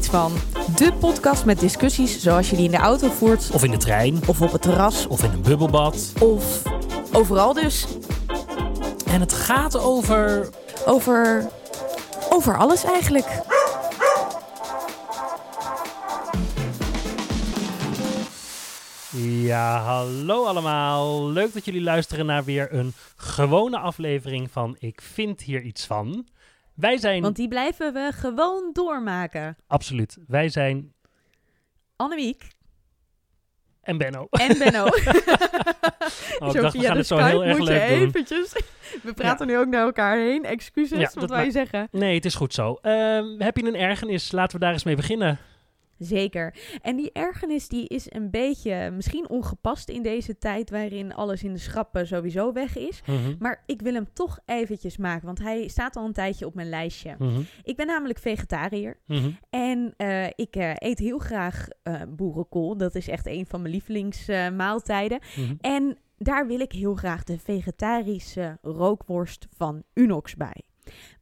iets van? De podcast met discussies zoals je die in de auto voert, Of in de trein. of op het terras, Of in een bubbelbad. of overal dus. En het gaat over. Over. over alles eigenlijk. Ja, hallo allemaal. Leuk dat jullie luisteren naar weer een gewone aflevering van Ik vind hier iets van. Wij zijn. Want die blijven we gewoon doormaken. Absoluut. Wij zijn. Annemiek En Benno. en Benno. Oh, ik dacht, we gaan het zo heel erg moet leuk doen. eventjes. We praten nu ook naar elkaar heen. Excuses, Ja, wat wij zeggen. Nee, het is goed zo. Ehm, heb je een ergernis? Laten we daar eens mee beginnen. Zeker. En die ergernis die is een beetje misschien ongepast in deze tijd waarin alles in de schappen sowieso weg is. Mhm, Maar ik wil hem toch eventjes maken, want hij staat al een tijdje op mijn lijstje. mhm, Ik ben namelijk vegetariër mhm. en eh, ik eh, eet heel graag eh, boerenkool. Dat is echt een van mijn lievelingsmaaltijden. en daar wil ik heel graag de vegetarische rookworst van Unox bij.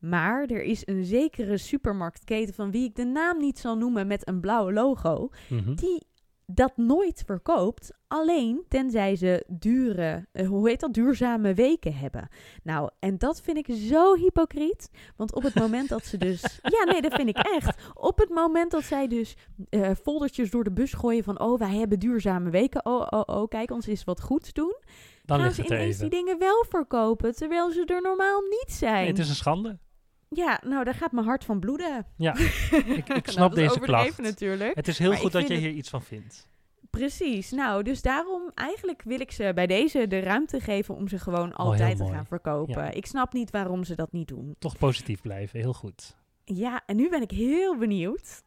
Maar er is een zekere supermarktketen van wie ik de naam niet zal noemen met een blauw logo, Mhm. die dat nooit verkoopt, alleen tenzij ze dure, eh, hoe heet dat, duurzame weken hebben. Nou, en dat vind ik zo hypocriet, want op het moment dat ze dus, ja nee, dat vind ik echt, op het moment dat zij dus eh, foldertjes door de bus gooien van, oh wij hebben duurzame weken, oh oh oh, kijk ons eens wat goeds doen, Dan gaan ze het ineens die dingen wel verkopen, terwijl ze er normaal niet zijn. Nee, het is een schande. Ja, nou daar gaat mijn hart van bloeden. Ja, ik, ik Nou, snap deze klacht. natuurlijk. Het is heel Maar goed dat je het- hier iets van vindt. Precies. Nou, dus daarom eigenlijk wil ik ze bij deze de ruimte geven om ze gewoon Oh, altijd te gaan verkopen. Ja. Ik snap niet waarom ze dat niet doen. Toch positief blijven, heel goed. Ja, en nu ben ik heel benieuwd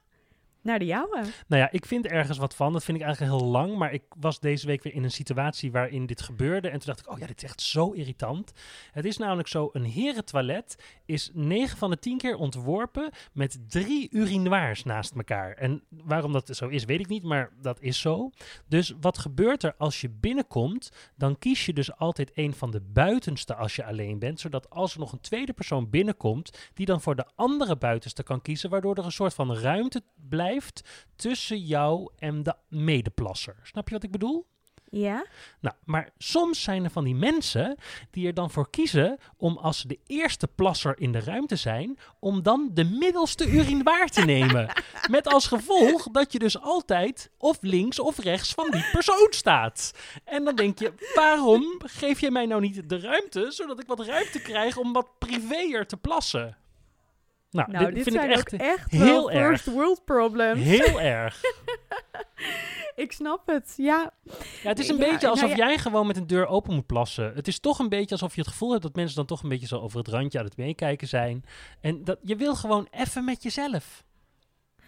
naar de jouwe. Nou ja, ik vind ergens wat van. Dat vind ik eigenlijk heel lang. Maar ik was deze week weer in een situatie waarin dit gebeurde. En toen dacht ik, oh ja, dit is echt zo irritant. Het is namelijk zo, een herentoilet is 9 van de 10 keer ontworpen met drie urinoirs naast elkaar. En waarom dat zo is, weet ik niet, maar dat is zo. Dus wat gebeurt er als je binnenkomt? Dan kies je dus altijd een van de buitenste als je alleen bent. Zodat als er nog een tweede persoon binnenkomt, die dan voor de andere buitenste kan kiezen. Waardoor er een soort van ruimte blijft tussen jou en de medeplasser. Snap je wat ik bedoel? Ja? Nou, maar soms zijn er van die mensen die er dan voor kiezen om als ze de eerste plasser in de ruimte zijn, om dan de middelste urinoir te nemen. Met als gevolg dat je dus altijd of links of rechts van die persoon staat. En dan denk je, waarom geef je mij nou niet de ruimte, zodat ik wat ruimte krijg om wat privéer te plassen? Nou, Nou, dit, dit vind zijn ik echt ook echt heel wel erg. first world problems. heel erg. Ik snap het, ja. Ja, het is een Ja, beetje alsof nou ja- jij gewoon met een deur open moet plassen. Het is toch een beetje alsof je het gevoel hebt dat mensen dan toch een beetje zo over het randje aan het meekijken zijn. En dat, je wil gewoon even met jezelf.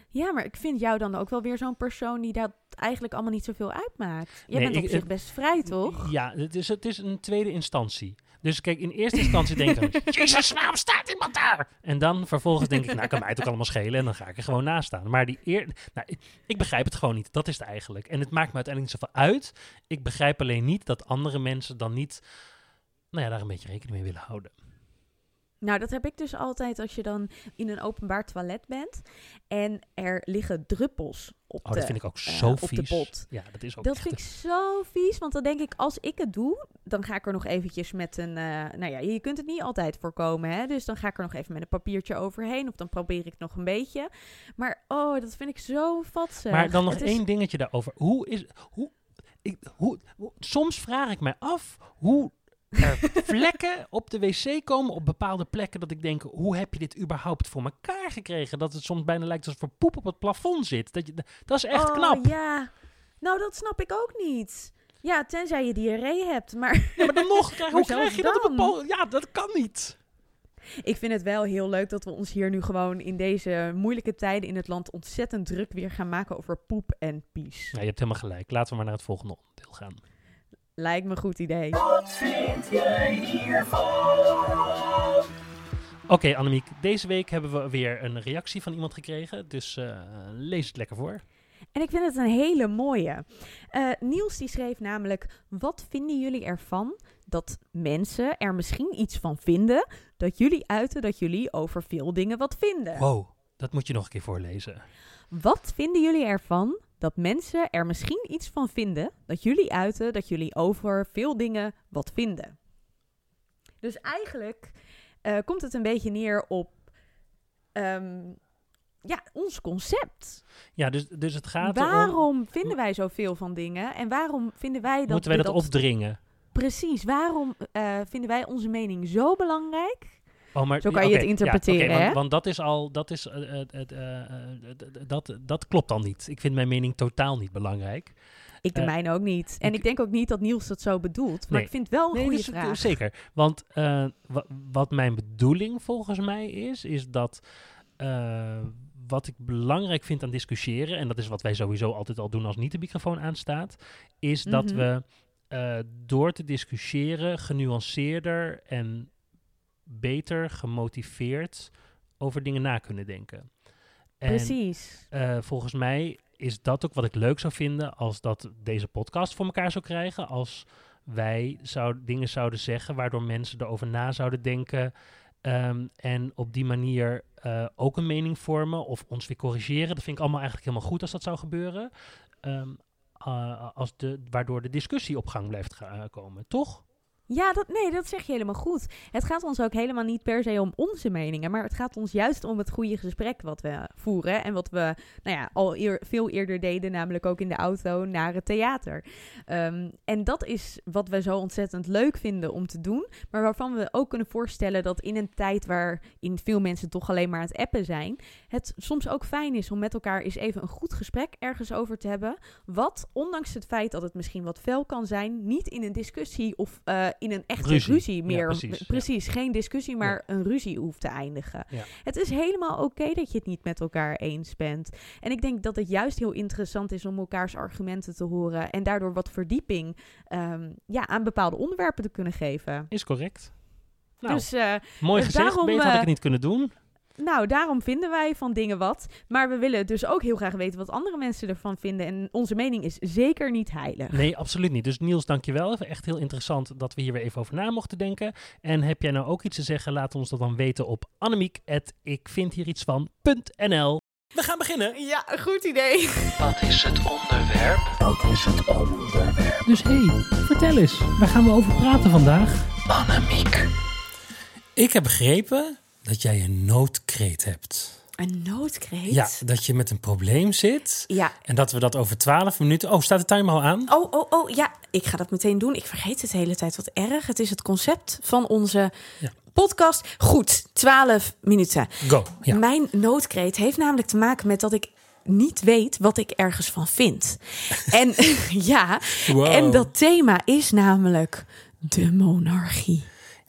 Ja, maar ik vind jou dan ook wel weer zo'n persoon die dat eigenlijk allemaal niet zoveel uitmaakt. Jij Nee, bent op ik- zich best vrij, toch? Ja, het is, het is een tweede instantie. Dus kijk, in eerste instantie denk ik dan, Jezus, waarom staat iemand daar? En dan vervolgens denk ik, nou, kan mij het ook allemaal schelen. En dan ga ik er gewoon naast staan. Maar die eer, nou, ik, ik begrijp het gewoon niet. Dat is het eigenlijk. En het maakt me uiteindelijk niet zoveel uit. Ik begrijp alleen niet dat andere mensen dan niet, nou ja, daar een beetje rekening mee willen houden. Nou, dat heb ik dus altijd als je dan in een openbaar toilet bent en er liggen druppels op, Oh, de, dat vind ik ook eh, zo op vies. de pot. Ja, dat is ook Dat vind ik zo vies, want dan denk ik, als ik het doe, dan ga ik er nog eventjes met een... eh, nou ja, je kunt het niet altijd voorkomen, hè. Dus dan ga ik er nog even met een papiertje overheen of dan probeer ik nog een beetje. Maar oh, dat vind ik zo vatsig. Maar dan nog Het is- één dingetje daarover. Hoe is. Hoe, ik, hoe, hoe- soms vraag ik mij af hoe er vlekken op de wc komen op bepaalde plekken. Dat ik denk, hoe heb je dit überhaupt voor elkaar gekregen? Dat het soms bijna lijkt alsof er poep op het plafond zit. Dat, je, dat is echt oh, knap. ja. Nou, dat snap ik ook niet. Ja, tenzij je diarree hebt, maar... Ja, maar dan nog, krijg, hoe krijg je dat op een. Ja, dat kan niet. Ik vind het wel heel leuk dat we ons hier nu gewoon in deze moeilijke tijden in het land ontzettend druk weer gaan maken over poep en pies. Ja, je hebt helemaal gelijk. Laten we maar naar het volgende onderdeel gaan. Lijkt me een goed idee. Oké, Annemiek. Deze week hebben we weer een reactie van iemand gekregen. Dus eh, lees het lekker voor. En ik vind het een hele mooie. Eh, Niels die schreef namelijk: Wat vinden jullie ervan dat mensen er misschien iets van vinden dat jullie uiten dat jullie over veel dingen wat vinden? Wow. Dat moet je nog een keer voorlezen. Wat vinden jullie ervan dat mensen er misschien iets van vinden dat jullie uiten dat jullie over veel dingen wat vinden? Dus eigenlijk eh, komt het een beetje neer op ehm, ja, ons concept. Ja, dus, dus het gaat. Waarom vinden wij zoveel van dingen en waarom vinden wij dat Moeten wij dat opdringen? Precies, waarom eh, vinden wij onze mening zo belangrijk? Oh, maar, Zo kan je het interpreteren, ja, want, want dat is al, dat is, eh, eh, eh, dat, dat klopt dan niet. Ik vind mijn mening totaal niet belangrijk. Ik de mijne ook niet. En ik- ik denk ook niet dat Niels dat zo bedoelt. Maar Nee. ik vind wel een Nee, goede dus, vraag. zeker. Want wa- wat mijn bedoeling volgens mij is, is dat wat ik belangrijk vind aan discussiëren, en dat is wat wij sowieso altijd al doen als niet de microfoon aanstaat, is dat Mhm. we door te discussiëren genuanceerder en beter gemotiveerd over dingen na kunnen denken. En Precies. eh, volgens mij is dat ook wat ik leuk zou vinden als dat deze podcast voor elkaar zou krijgen. Als wij zou, dingen zouden zeggen waardoor mensen erover na zouden denken. ehm, en op die manier eh, ook een mening vormen of ons weer corrigeren. Dat vind ik allemaal eigenlijk helemaal goed als dat zou gebeuren. Ehm, eh, als de, waardoor de discussie op gang blijft komen, toch? Ja, dat, nee, dat zeg je helemaal goed. Het gaat ons ook helemaal niet per se om onze meningen, maar het gaat ons juist om het goede gesprek wat we voeren en wat we nou ja, al veel eerder deden, namelijk ook in de auto naar het theater. Ehm, en dat is wat we zo ontzettend leuk vinden om te doen, maar waarvan we ook kunnen voorstellen dat in een tijd waarin veel mensen toch alleen maar aan het appen zijn, het soms ook fijn is om met elkaar eens even een goed gesprek ergens over te hebben, wat ondanks het feit dat het misschien wat fel kan zijn, niet in een discussie of eh, in een echte Ruzie. ruzie, Ja, meer. precies, ja. geen discussie, maar een ruzie hoeft te eindigen. Het is helemaal oké dat je het niet met elkaar eens bent. En ik denk dat het juist heel interessant is om elkaars argumenten te horen en daardoor wat verdieping ehm, ja, aan bepaalde onderwerpen te kunnen geven. Is correct. Nou, dus eh, mooi dus gezegd. daarom, Beter had ik eh, het niet kunnen doen. Nou, daarom vinden wij van dingen wat. Maar we willen dus ook heel graag weten wat andere mensen ervan vinden. En onze mening is zeker niet heilig. Nee, absoluut niet. Dus Niels, dankjewel. Echt heel interessant dat we hier weer even over na mochten denken. En heb jij nou ook iets te zeggen? Laat ons dat dan weten op annemiek.ikvindhierietsvan.nl We gaan beginnen. Ja, goed idee. Wat is het onderwerp? Wat is het onderwerp? Dus hé, hey, vertel eens. Waar gaan we over praten vandaag? Annemiek. Ik heb begrepen dat jij een noodkreet hebt. Een noodkreet? Ja, dat je met een probleem zit. Ja. En dat we dat over 12 minuten... Oh, staat de timer al aan? Oh, oh, oh, ja. Ik ga dat meteen doen. Ik vergeet het de hele tijd wat erg. Het is het concept van onze Ja. podcast. Goed, 12 minuten. Go. Ja. Mijn noodkreet heeft namelijk te maken met dat ik niet weet wat ik ergens van vind. en ja, Wow. en dat thema is namelijk de monarchie.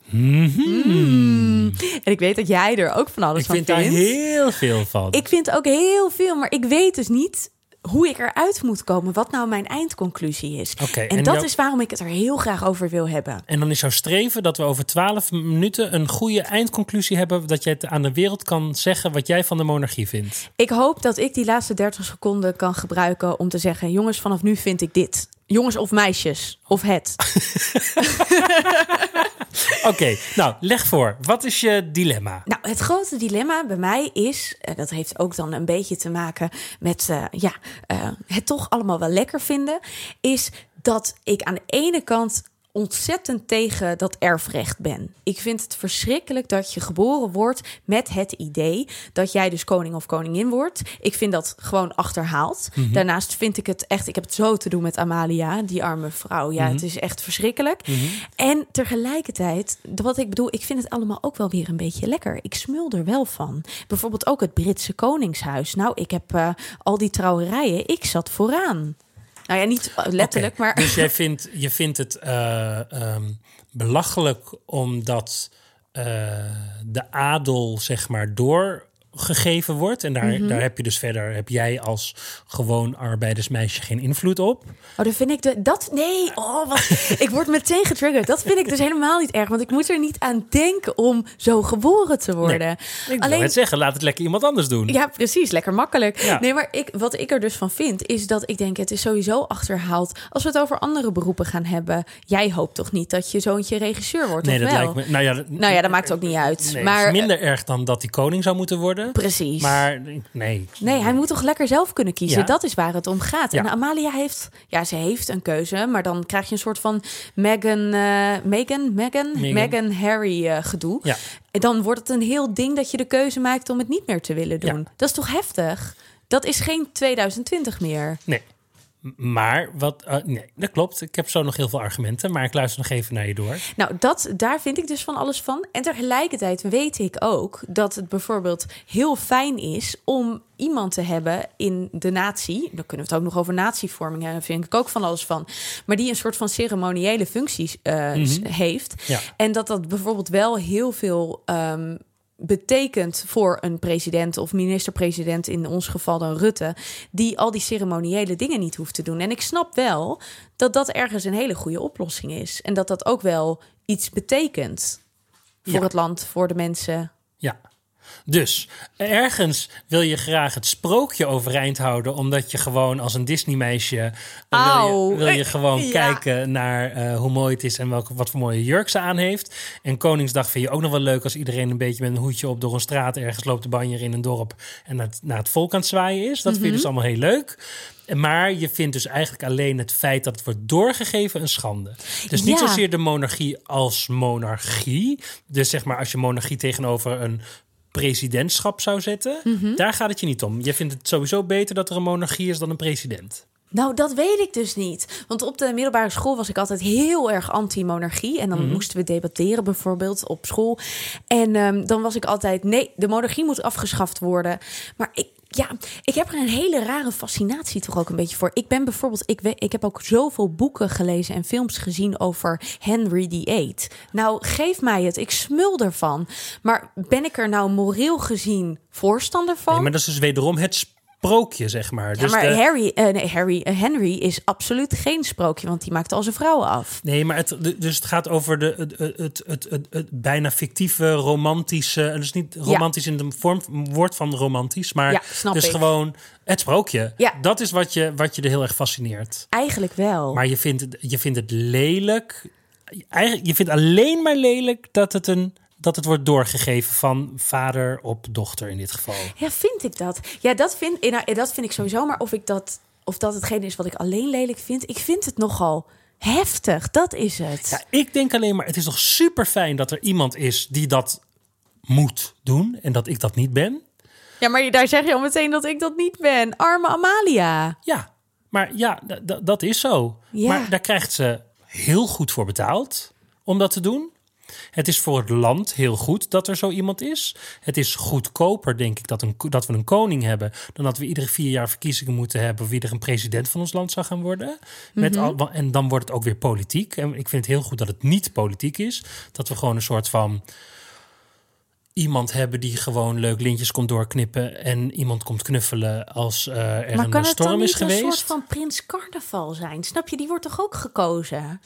Mhm. En ik weet dat jij er ook van alles Ik van vind daar vindt. heel veel van. Ik vind ook heel veel, maar ik weet dus niet hoe ik eruit moet komen. Wat nou mijn eindconclusie is. En, en dat is waarom ik het er heel graag over wil hebben. En dan is jouw streven dat we over 12 minuten een goede eindconclusie hebben. Dat jij het aan de wereld kan zeggen wat jij van de monarchie vindt. Ik hoop dat ik die laatste 30 seconden kan gebruiken om te zeggen: jongens, vanaf nu vind ik dit. Jongens of meisjes, of het. Oké, nou leg voor. Wat is je dilemma? Nou, het grote dilemma bij mij is, en dat heeft ook dan een beetje te maken met eh, ja, eh, het toch allemaal wel lekker vinden, is dat ik aan de ene kant ontzettend tegen dat erfrecht ben. Ik vind het verschrikkelijk dat je geboren wordt met het idee dat jij dus koning of koningin wordt. Ik vind dat gewoon achterhaald. Daarnaast vind ik het echt, ik heb het zo te doen met Amalia, die arme vrouw. Ja, het is echt verschrikkelijk. En tegelijkertijd, wat ik bedoel, ik vind het allemaal ook wel weer een beetje lekker. Ik smul er wel van. Bijvoorbeeld ook het Britse Koningshuis. Nou, ik heb eh, al die trouwerijen, ik zat vooraan. Nou ja, niet letterlijk, maar... Dus jij vindt, je vindt het eh, ehm, belachelijk omdat eh, de adel zeg maar doorgegeven wordt. En daar, Mhm. daar heb je dus verder, heb jij als gewoon arbeidersmeisje geen invloed op. Oh, dat vind ik de. Dat. Nee, oh, wat. ik word meteen getriggerd. Dat vind ik dus helemaal niet erg. Want ik moet er niet aan denken om zo geboren te worden. Ik wil het zeggen, laat het lekker iemand anders doen. Ja, precies. Lekker makkelijk. Ja. Nee, maar ik, wat ik er dus van vind, is dat ik denk, het is sowieso achterhaald. Als we het over andere beroepen gaan hebben. Jij hoopt toch niet dat je zoontje regisseur wordt? Nee, of dat wel? lijkt me. Nou ja, dat- Nou ja, dat maakt ook niet uit. Nee, maar het is minder erg dan dat hij koning zou moeten worden. Precies. Maar nee. Nee, hij moet toch lekker zelf kunnen kiezen. Ja. Dat is waar het om gaat. Ja. En Amalia heeft, ja, ze heeft een keuze, maar dan krijg je een soort van Meghan, eh Meghan, Meghan, Meghan. Meghan Harry eh, gedoe. Ja. En dan wordt het een heel ding dat je de keuze maakt om het niet meer te willen doen. Ja. Dat is toch heftig? Dat is geen 2020 meer. Nee. Maar wat. eh, nee, dat klopt. Ik heb zo nog heel veel argumenten, maar ik luister nog even naar je door. Nou, dat, daar vind ik dus van alles van. En tegelijkertijd weet ik ook dat het bijvoorbeeld heel fijn is om iemand te hebben in de natie. Dan kunnen we het ook nog over natievorming hebben, vind ik ook van alles van. Maar die een soort van ceremoniële functies eh, s- heeft. Ja. En dat dat bijvoorbeeld wel heel veel ehm, betekent voor een president of minister-president, in ons geval dan Rutte, die al die ceremoniële dingen niet hoeft te doen. En ik snap wel dat dat ergens een hele goede oplossing is. En dat dat ook wel iets betekent voor Ja. het land, voor de mensen. Ja. Dus ergens wil je graag het sprookje overeind houden, omdat je gewoon als een Disney-meisje eh, wil, je, wil je gewoon Ja. kijken naar eh, hoe mooi het is en welke, wat voor mooie jurk ze aan heeft. En Koningsdag vind je ook nog wel leuk als iedereen een beetje met een hoedje op door een straat ergens loopt de banjer in een dorp en naar het, naar het volk aan het zwaaien is. Dat vind je dus allemaal heel leuk. Maar je vindt dus eigenlijk alleen het feit dat het wordt doorgegeven een schande. Dus niet Ja. zozeer de monarchie als monarchie. Dus zeg maar als je monarchie tegenover een presidentschap zou zetten, Mhm. daar gaat het je niet om. Je vindt het sowieso beter dat er een monarchie is dan een president. Nou, dat weet ik dus niet. Want op de middelbare school was ik altijd heel erg anti-monarchie. En dan Mhm. moesten we debatteren bijvoorbeeld op school. En ehm, dan was ik altijd, nee, de monarchie moet afgeschaft worden. Maar ik, ja, ik heb er een hele rare fascinatie toch ook een beetje voor. Ik ben bijvoorbeeld, ik, ik heb ook zoveel boeken gelezen en films gezien over Henry VIII. Nou, geef mij het, ik smul ervan. Maar ben ik er nou moreel gezien voorstander van? Nee, maar dat is dus wederom het sprookje, zeg maar. Ja, dus maar de- Harry, eh, nee, Harry, eh, Henry is absoluut geen sprookje, want die maakt al zijn vrouwen af. Nee, maar het, dus het gaat over de, het, het, het, het, het, het bijna fictieve, romantische... Dus niet romantisch in de vorm, woord van romantisch, maar Ja, snap dus ik. gewoon het sprookje. Ja. Dat is wat je, wat je er heel erg fascineert. Eigenlijk wel. Maar je vindt, het, je vindt het lelijk. Eigenlijk, je vindt alleen maar lelijk dat het, een, dat het wordt doorgegeven van vader op dochter in dit geval. Ja, vind ik dat? Ja, dat vind, eh, nou, dat vind ik sowieso. Maar of, ik dat, of dat hetgene is wat ik alleen lelijk vind, ik vind het nogal heftig. Dat is het. Ja, ik denk alleen maar, het is toch super fijn dat er iemand is die dat moet doen en dat ik dat niet ben. Ja, maar daar zeg je al meteen dat ik dat niet ben. Arme Amalia. Ja, maar ja, dat is zo. Ja. Maar daar krijgt ze heel goed voor betaald om dat te doen. Het is voor het land heel goed dat er zo iemand is. Het is goedkoper, denk ik, dat, een, dat we een koning hebben... dan dat we iedere vier jaar verkiezingen moeten hebben... wie er een president van ons land zou gaan worden. Met al, wa- en dan wordt het ook weer politiek. En ik vind het heel goed dat het niet politiek is. Dat we gewoon een soort van iemand hebben die gewoon leuk lintjes komt doorknippen... en iemand komt knuffelen als eh, er Maar een kan het storm dan is niet geweest. een soort van prins carnaval zijn? Snap je? Die wordt toch ook gekozen?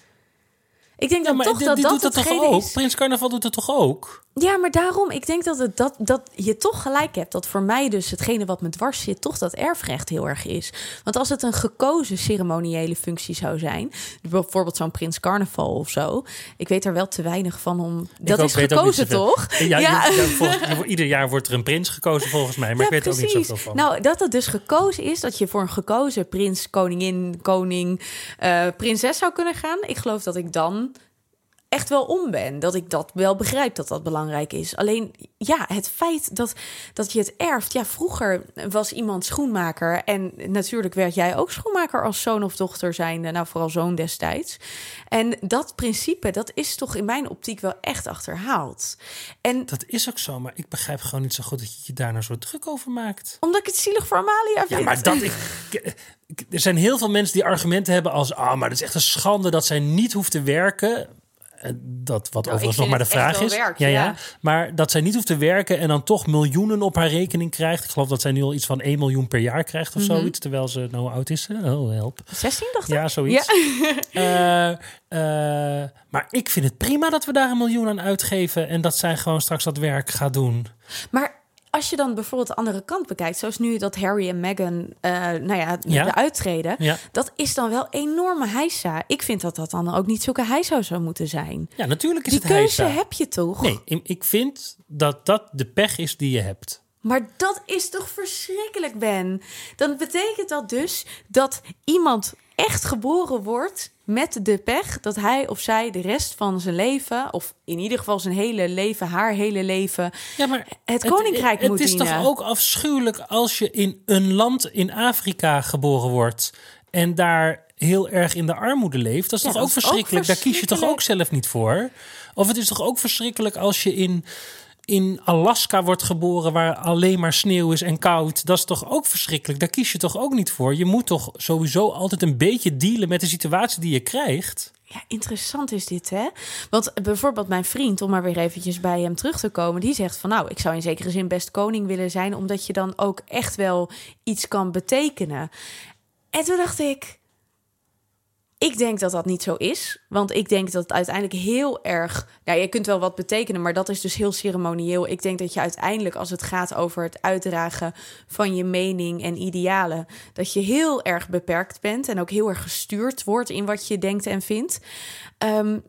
Ik denk Ja, dan maar toch dat dat doet het toch ook? is. Prins Carnaval doet het toch ook? Ja, maar daarom, ik denk dat, het, dat, dat je toch gelijk hebt. Dat voor mij dus hetgene wat me dwars zit, toch dat erfrecht heel erg is. Want als het een gekozen ceremoniële functie zou zijn, bijvoorbeeld zo'n Prins Carnaval of zo. Ik weet er wel te weinig van om. Dat ook is gekozen, toch? Ja, ja. volgens- ieder jaar wordt er een prins gekozen volgens mij. Maar ik weet er ook niet zoveel van. Nou, dat het dus gekozen is dat je voor een gekozen prins, koningin, koning, eh, prinses zou kunnen gaan. Ik geloof dat ik dan echt wel om ben. Dat ik dat wel begrijp dat dat belangrijk is. Alleen, ja, het feit dat, dat je het erft. Ja, vroeger was iemand schoenmaker. En natuurlijk werd jij ook schoenmaker als zoon of dochter zijnde. Nou, vooral zoon destijds. En dat principe, dat is toch in mijn optiek wel echt achterhaald. En Dat is ook zo, maar ik begrijp gewoon niet zo goed dat je je daar nou zo druk over maakt. omdat ik het zielig voor Amalia vind. Ja, maar dat ik, er zijn heel veel mensen die argumenten hebben als: ah, maar dat is echt een schande dat zij niet hoeft te werken. Eh, Dat wat Nou, overigens nog maar de vraag is. werk, ja, ja. ja. Maar dat zij niet hoeft te werken en dan toch miljoenen op haar rekening krijgt. Ik geloof dat zij nu al iets van 1 miljoen per jaar krijgt of Mhm. zoiets. Terwijl ze, nou oud is? Oh, help. 16 dacht ik? Ja, zoiets. Eh, eh, maar ik vind het prima dat we daar een miljoen aan uitgeven. En dat zij gewoon straks dat werk gaat doen. Maar als je dan bijvoorbeeld de andere kant bekijkt, zoals nu dat Harry en Meghan, eh, nou ja, Ja. de uittreden, Ja. dat is dan wel enorme heisa. Ik vind dat dat dan ook niet zulke heisa zou moeten zijn. Ja, natuurlijk is Die het keuze heisa. heb je toch? Nee, ik- ik vind dat dat de pech is die je hebt. Maar dat is toch verschrikkelijk, Ben? Dan betekent dat dus dat iemand echt geboren wordt met de pech dat hij of zij de rest van zijn leven, of in ieder geval zijn hele leven, haar hele leven, Ja, maar het koninkrijk het, moet Het is dienen. toch ook afschuwelijk als je in een land in Afrika geboren wordt en daar heel erg in de armoede leeft. Dat is Ja, toch dat ook is ook verschrikkelijk? Daar kies je toch ook verschrikkelijk. zelf niet voor? Of het is toch ook verschrikkelijk als je in, in Alaska wordt geboren waar alleen maar sneeuw is en koud. Dat is toch ook verschrikkelijk? Daar kies je toch ook niet voor? Je moet toch sowieso altijd een beetje dealen met de situatie die je krijgt? Ja, interessant is dit, hè? Want bijvoorbeeld mijn vriend, om maar weer eventjes bij hem terug te komen, die zegt van nou, ik zou in zekere zin best koning willen zijn, omdat je dan ook echt wel iets kan betekenen. En toen dacht ik, ik denk dat dat niet zo is. Want ik denk dat het uiteindelijk heel erg. Nou, je kunt wel wat betekenen, maar dat is dus heel ceremonieel. Ik denk dat je uiteindelijk, als het gaat over het uitdragen van je mening en idealen, dat je heel erg beperkt bent en ook heel erg gestuurd wordt in wat je denkt en vindt. Ehm,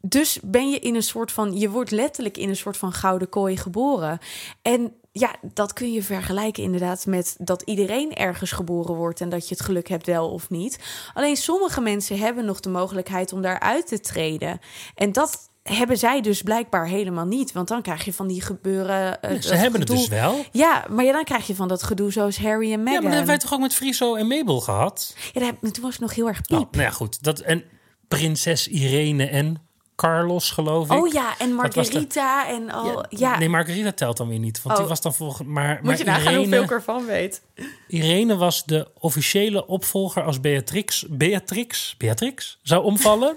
dus ben je in een soort van. Je wordt letterlijk in een soort van gouden kooi geboren. En ja, dat kun je vergelijken inderdaad met dat iedereen ergens geboren wordt en dat je het geluk hebt wel of niet. Alleen sommige mensen hebben nog de mogelijkheid om daaruit te treden. En dat hebben zij dus blijkbaar helemaal niet. Want dan krijg je van die gebeuren. eh, Ze hebben het dus wel. Ja, maar ja, dan krijg je van dat gedoe zoals Harry en Meghan. Ja, maar dat hebben wij toch ook met Friso en Mabel gehad? Ja, toen was ik nog heel erg Oh, piep. nou ja, goed. Dat, en prinses Irene en Carlos, geloof ik. Oh ja, en de- Margarita en al. Ja, Nee, Margarita telt dan weer niet. Want die Oh. was dan volgens... Maar, moet maar je nagaan hoeveel Irene, ik ervan weet. Irene was de officiële opvolger als Beatrix... Beatrix? Beatrix? Zou omvallen.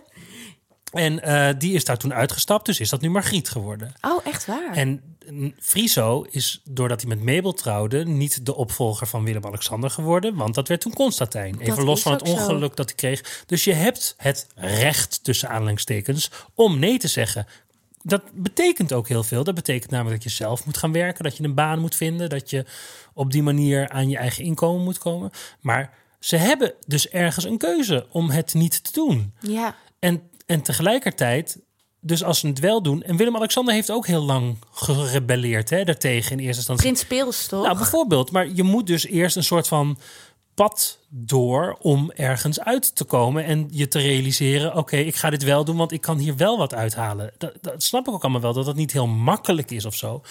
en eh, die is daar toen uitgestapt. Dus is dat nu Margriet geworden. Oh, echt waar? En Friso is, doordat hij met Mabel trouwde... niet de opvolger van Willem-Alexander geworden. Want dat werd toen Constantijn. Even Dat los van het zo. ongeluk dat hij kreeg. Dus je hebt het recht, tussen aanhalingstekens... om nee te zeggen. Dat betekent ook heel veel. Dat betekent namelijk dat je zelf moet gaan werken. Dat je een baan moet vinden. Dat je op die manier aan je eigen inkomen moet komen. Maar ze hebben dus ergens een keuze om het niet te doen. Ja, En, en tegelijkertijd, dus als ze het wel doen. En Willem-Alexander heeft ook heel lang gerebelleerd hè, daartegen in eerste instantie. Prins Pils toch? Nou, bijvoorbeeld. Maar je moet dus eerst een soort van pad door om ergens uit te komen en je te realiseren: oké, ik ga dit wel doen, want ik kan hier wel wat uithalen. Dat, dat snap ik ook allemaal wel, dat dat niet heel makkelijk is of zo.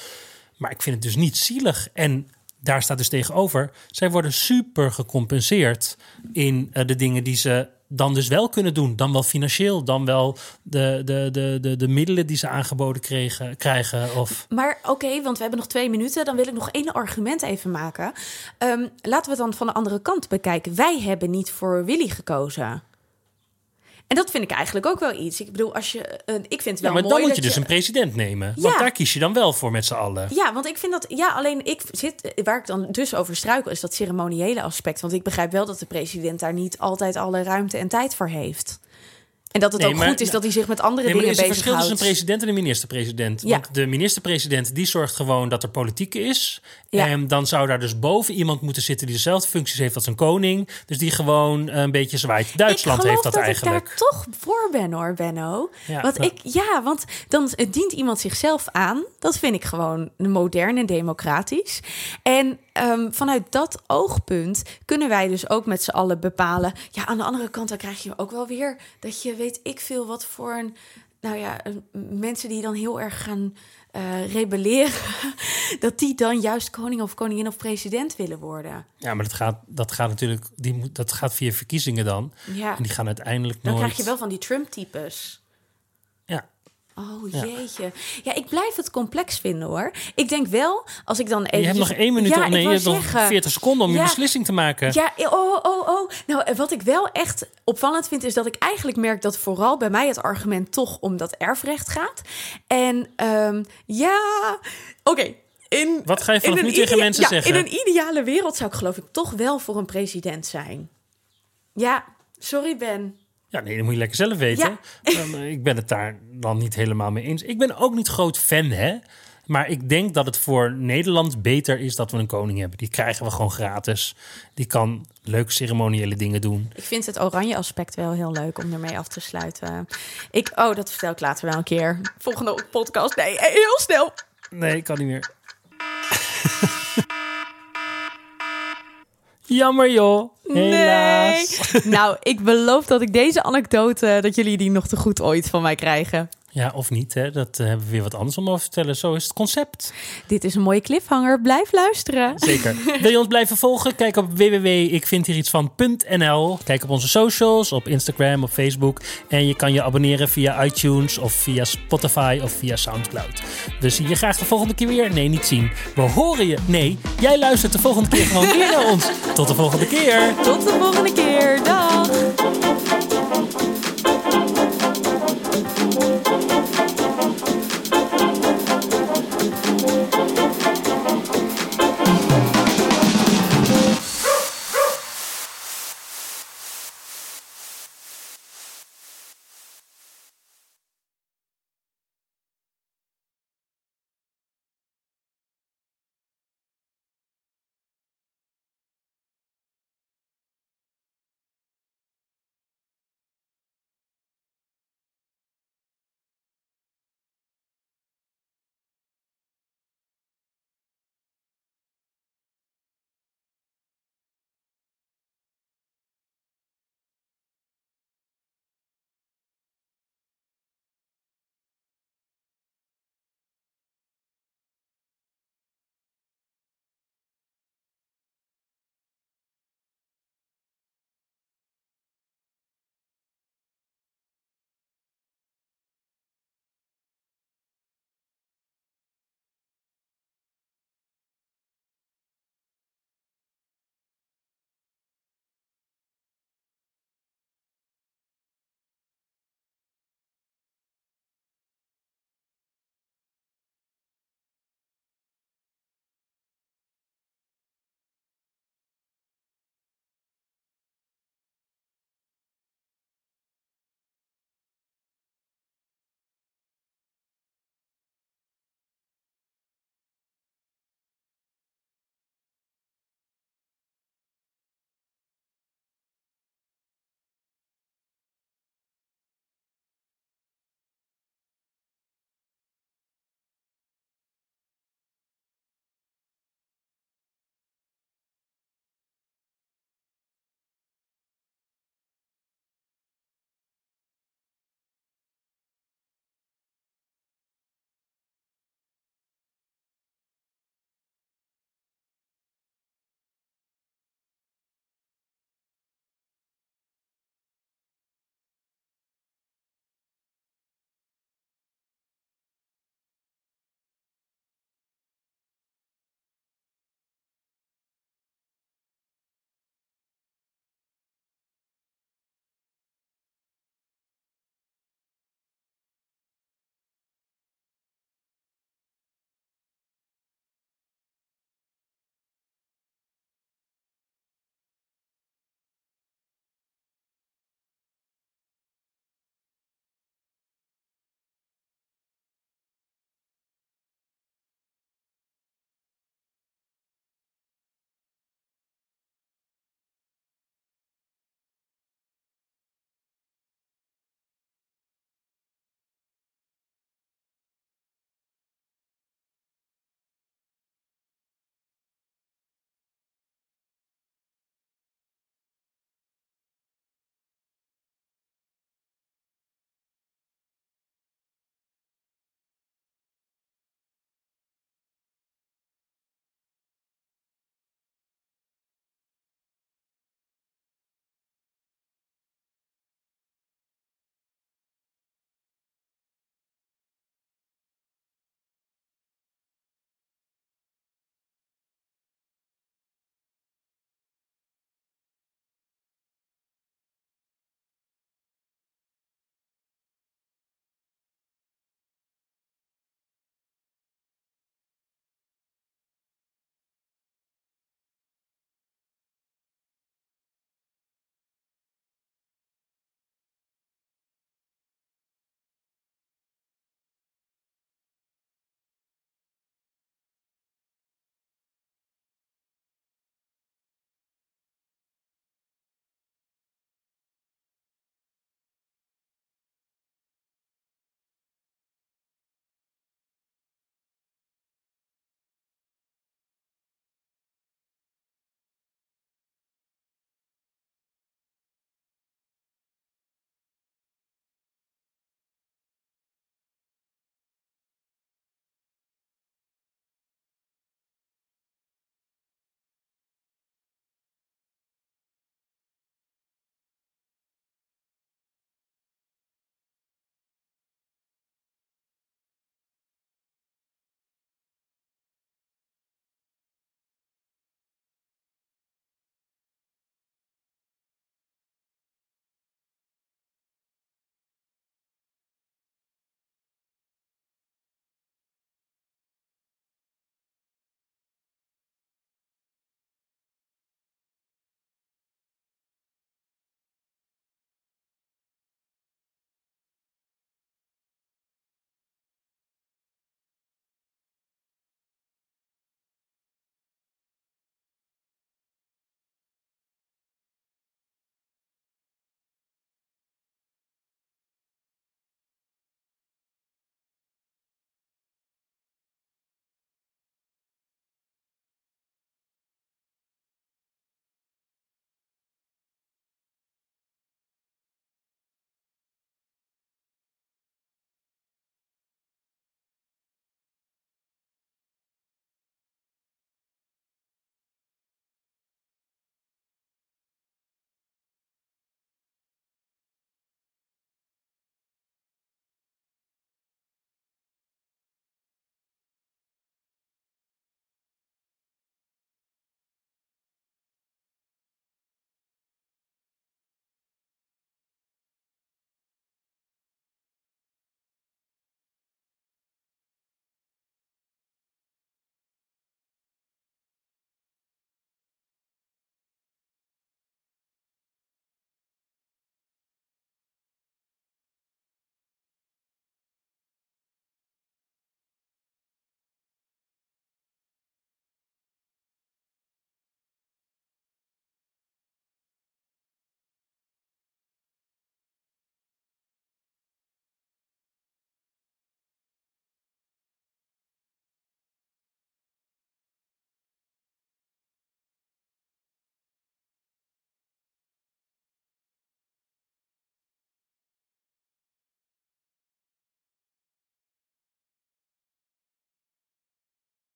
Maar ik vind het dus niet zielig. En daar staat dus tegenover: zij worden super gecompenseerd in eh, de dingen die ze dan dus wel kunnen doen. Dan wel financieel, dan wel de, de, de, de, de middelen die ze aangeboden kregen, krijgen. Of Maar oké, want we hebben nog twee minuten. Dan wil ik nog één argument even maken. Ehm, laten we het dan van de andere kant bekijken. Wij hebben niet voor Willy gekozen. En dat vind ik eigenlijk ook wel iets. Ik bedoel, als je, eh, ik vind het Ja, wel maar mooi dan moet je dus een president nemen. Want Ja. daar kies je dan wel voor met z'n allen. Ja, want ik vind dat. Ja, alleen ik zit. Waar ik dan dus over struikel, is dat ceremoniële aspect. Want ik begrijp wel dat de president daar niet altijd alle ruimte en tijd voor heeft. En dat het Nee, ook maar- goed is dat hij zich met andere Nee, maar er dingen is een verschil tussen een bezighoudt. president en een minister-president. Ja. Want de minister-president die zorgt gewoon dat er politiek is. Ja. En dan zou daar dus boven iemand moeten zitten die dezelfde functies heeft als een koning. Dus die gewoon eh, een beetje zwaait. Duitsland heeft dat, dat eigenlijk. ik daar toch voor ben hoor, Benno. Ja, want ja. ik, ja, want dan dient iemand zichzelf aan. Dat vind ik gewoon modern en democratisch. En ehm, vanuit dat oogpunt kunnen wij dus ook met z'n allen bepalen. Ja, aan de andere kant dan krijg je ook wel weer dat je weet ik veel wat voor een. Nou ja, mensen die dan heel erg gaan eh, rebelleren, dat die dan juist koning of koningin of president willen worden. Ja, maar dat gaat, dat gaat natuurlijk die dat gaat via verkiezingen dan. Ja, En die gaan uiteindelijk dan nooit... krijg je wel van die Trump-types. Oh Ja. jeetje. Ja, ik blijf het complex vinden hoor. Ik denk wel, als ik dan even. je hebt nog één minuut, Ja, nee, je hebt nog zeggen. 40 seconden om je beslissing te maken. Ja, oh, oh, oh. Nou, en wat ik wel echt opvallend vind, is dat ik eigenlijk merk dat vooral bij mij het argument toch om dat erfrecht gaat. En ehm, ja, oké. In, Wat ga je vanaf in nu tegen mensen ja, zeggen? In een ideale wereld zou ik geloof ik toch wel voor een president zijn. Ja, sorry Ben. Ja, nee, dat moet je lekker zelf weten. Eh, ik ben het daar dan niet helemaal mee eens. Ik ben ook niet groot fan, hè. Maar ik denk dat het voor Nederland beter is dat we een koning hebben. Die krijgen we gewoon gratis. Die kan leuke ceremoniële dingen doen. Ik vind het oranje aspect wel heel leuk om ermee af te sluiten. Ik, oh, dat vertel ik later wel een keer. Volgende podcast. Nee, heel snel. Nee, ik kan niet meer. Jammer joh. Helaas. Nee. nou, ik beloof dat ik deze anekdote, dat jullie die nog te goed ooit van mij krijgen. Ja, of niet, hè? Dat eh, hebben we weer wat anders om over te vertellen. Zo is het concept. Dit is een mooie cliffhanger. Blijf luisteren. Zeker. Wil je ons blijven volgen? Kijk op www.ikvindhierietsvan.nl. Kijk op onze socials, op Instagram, op Facebook. En je kan je abonneren via iTunes of via Spotify of via Soundcloud. We zien je graag de volgende keer weer. Nee, niet zien. We horen je. Nee, jij luistert de volgende keer gewoon weer naar ons. Tot de volgende keer. Tot de volgende keer. Dag.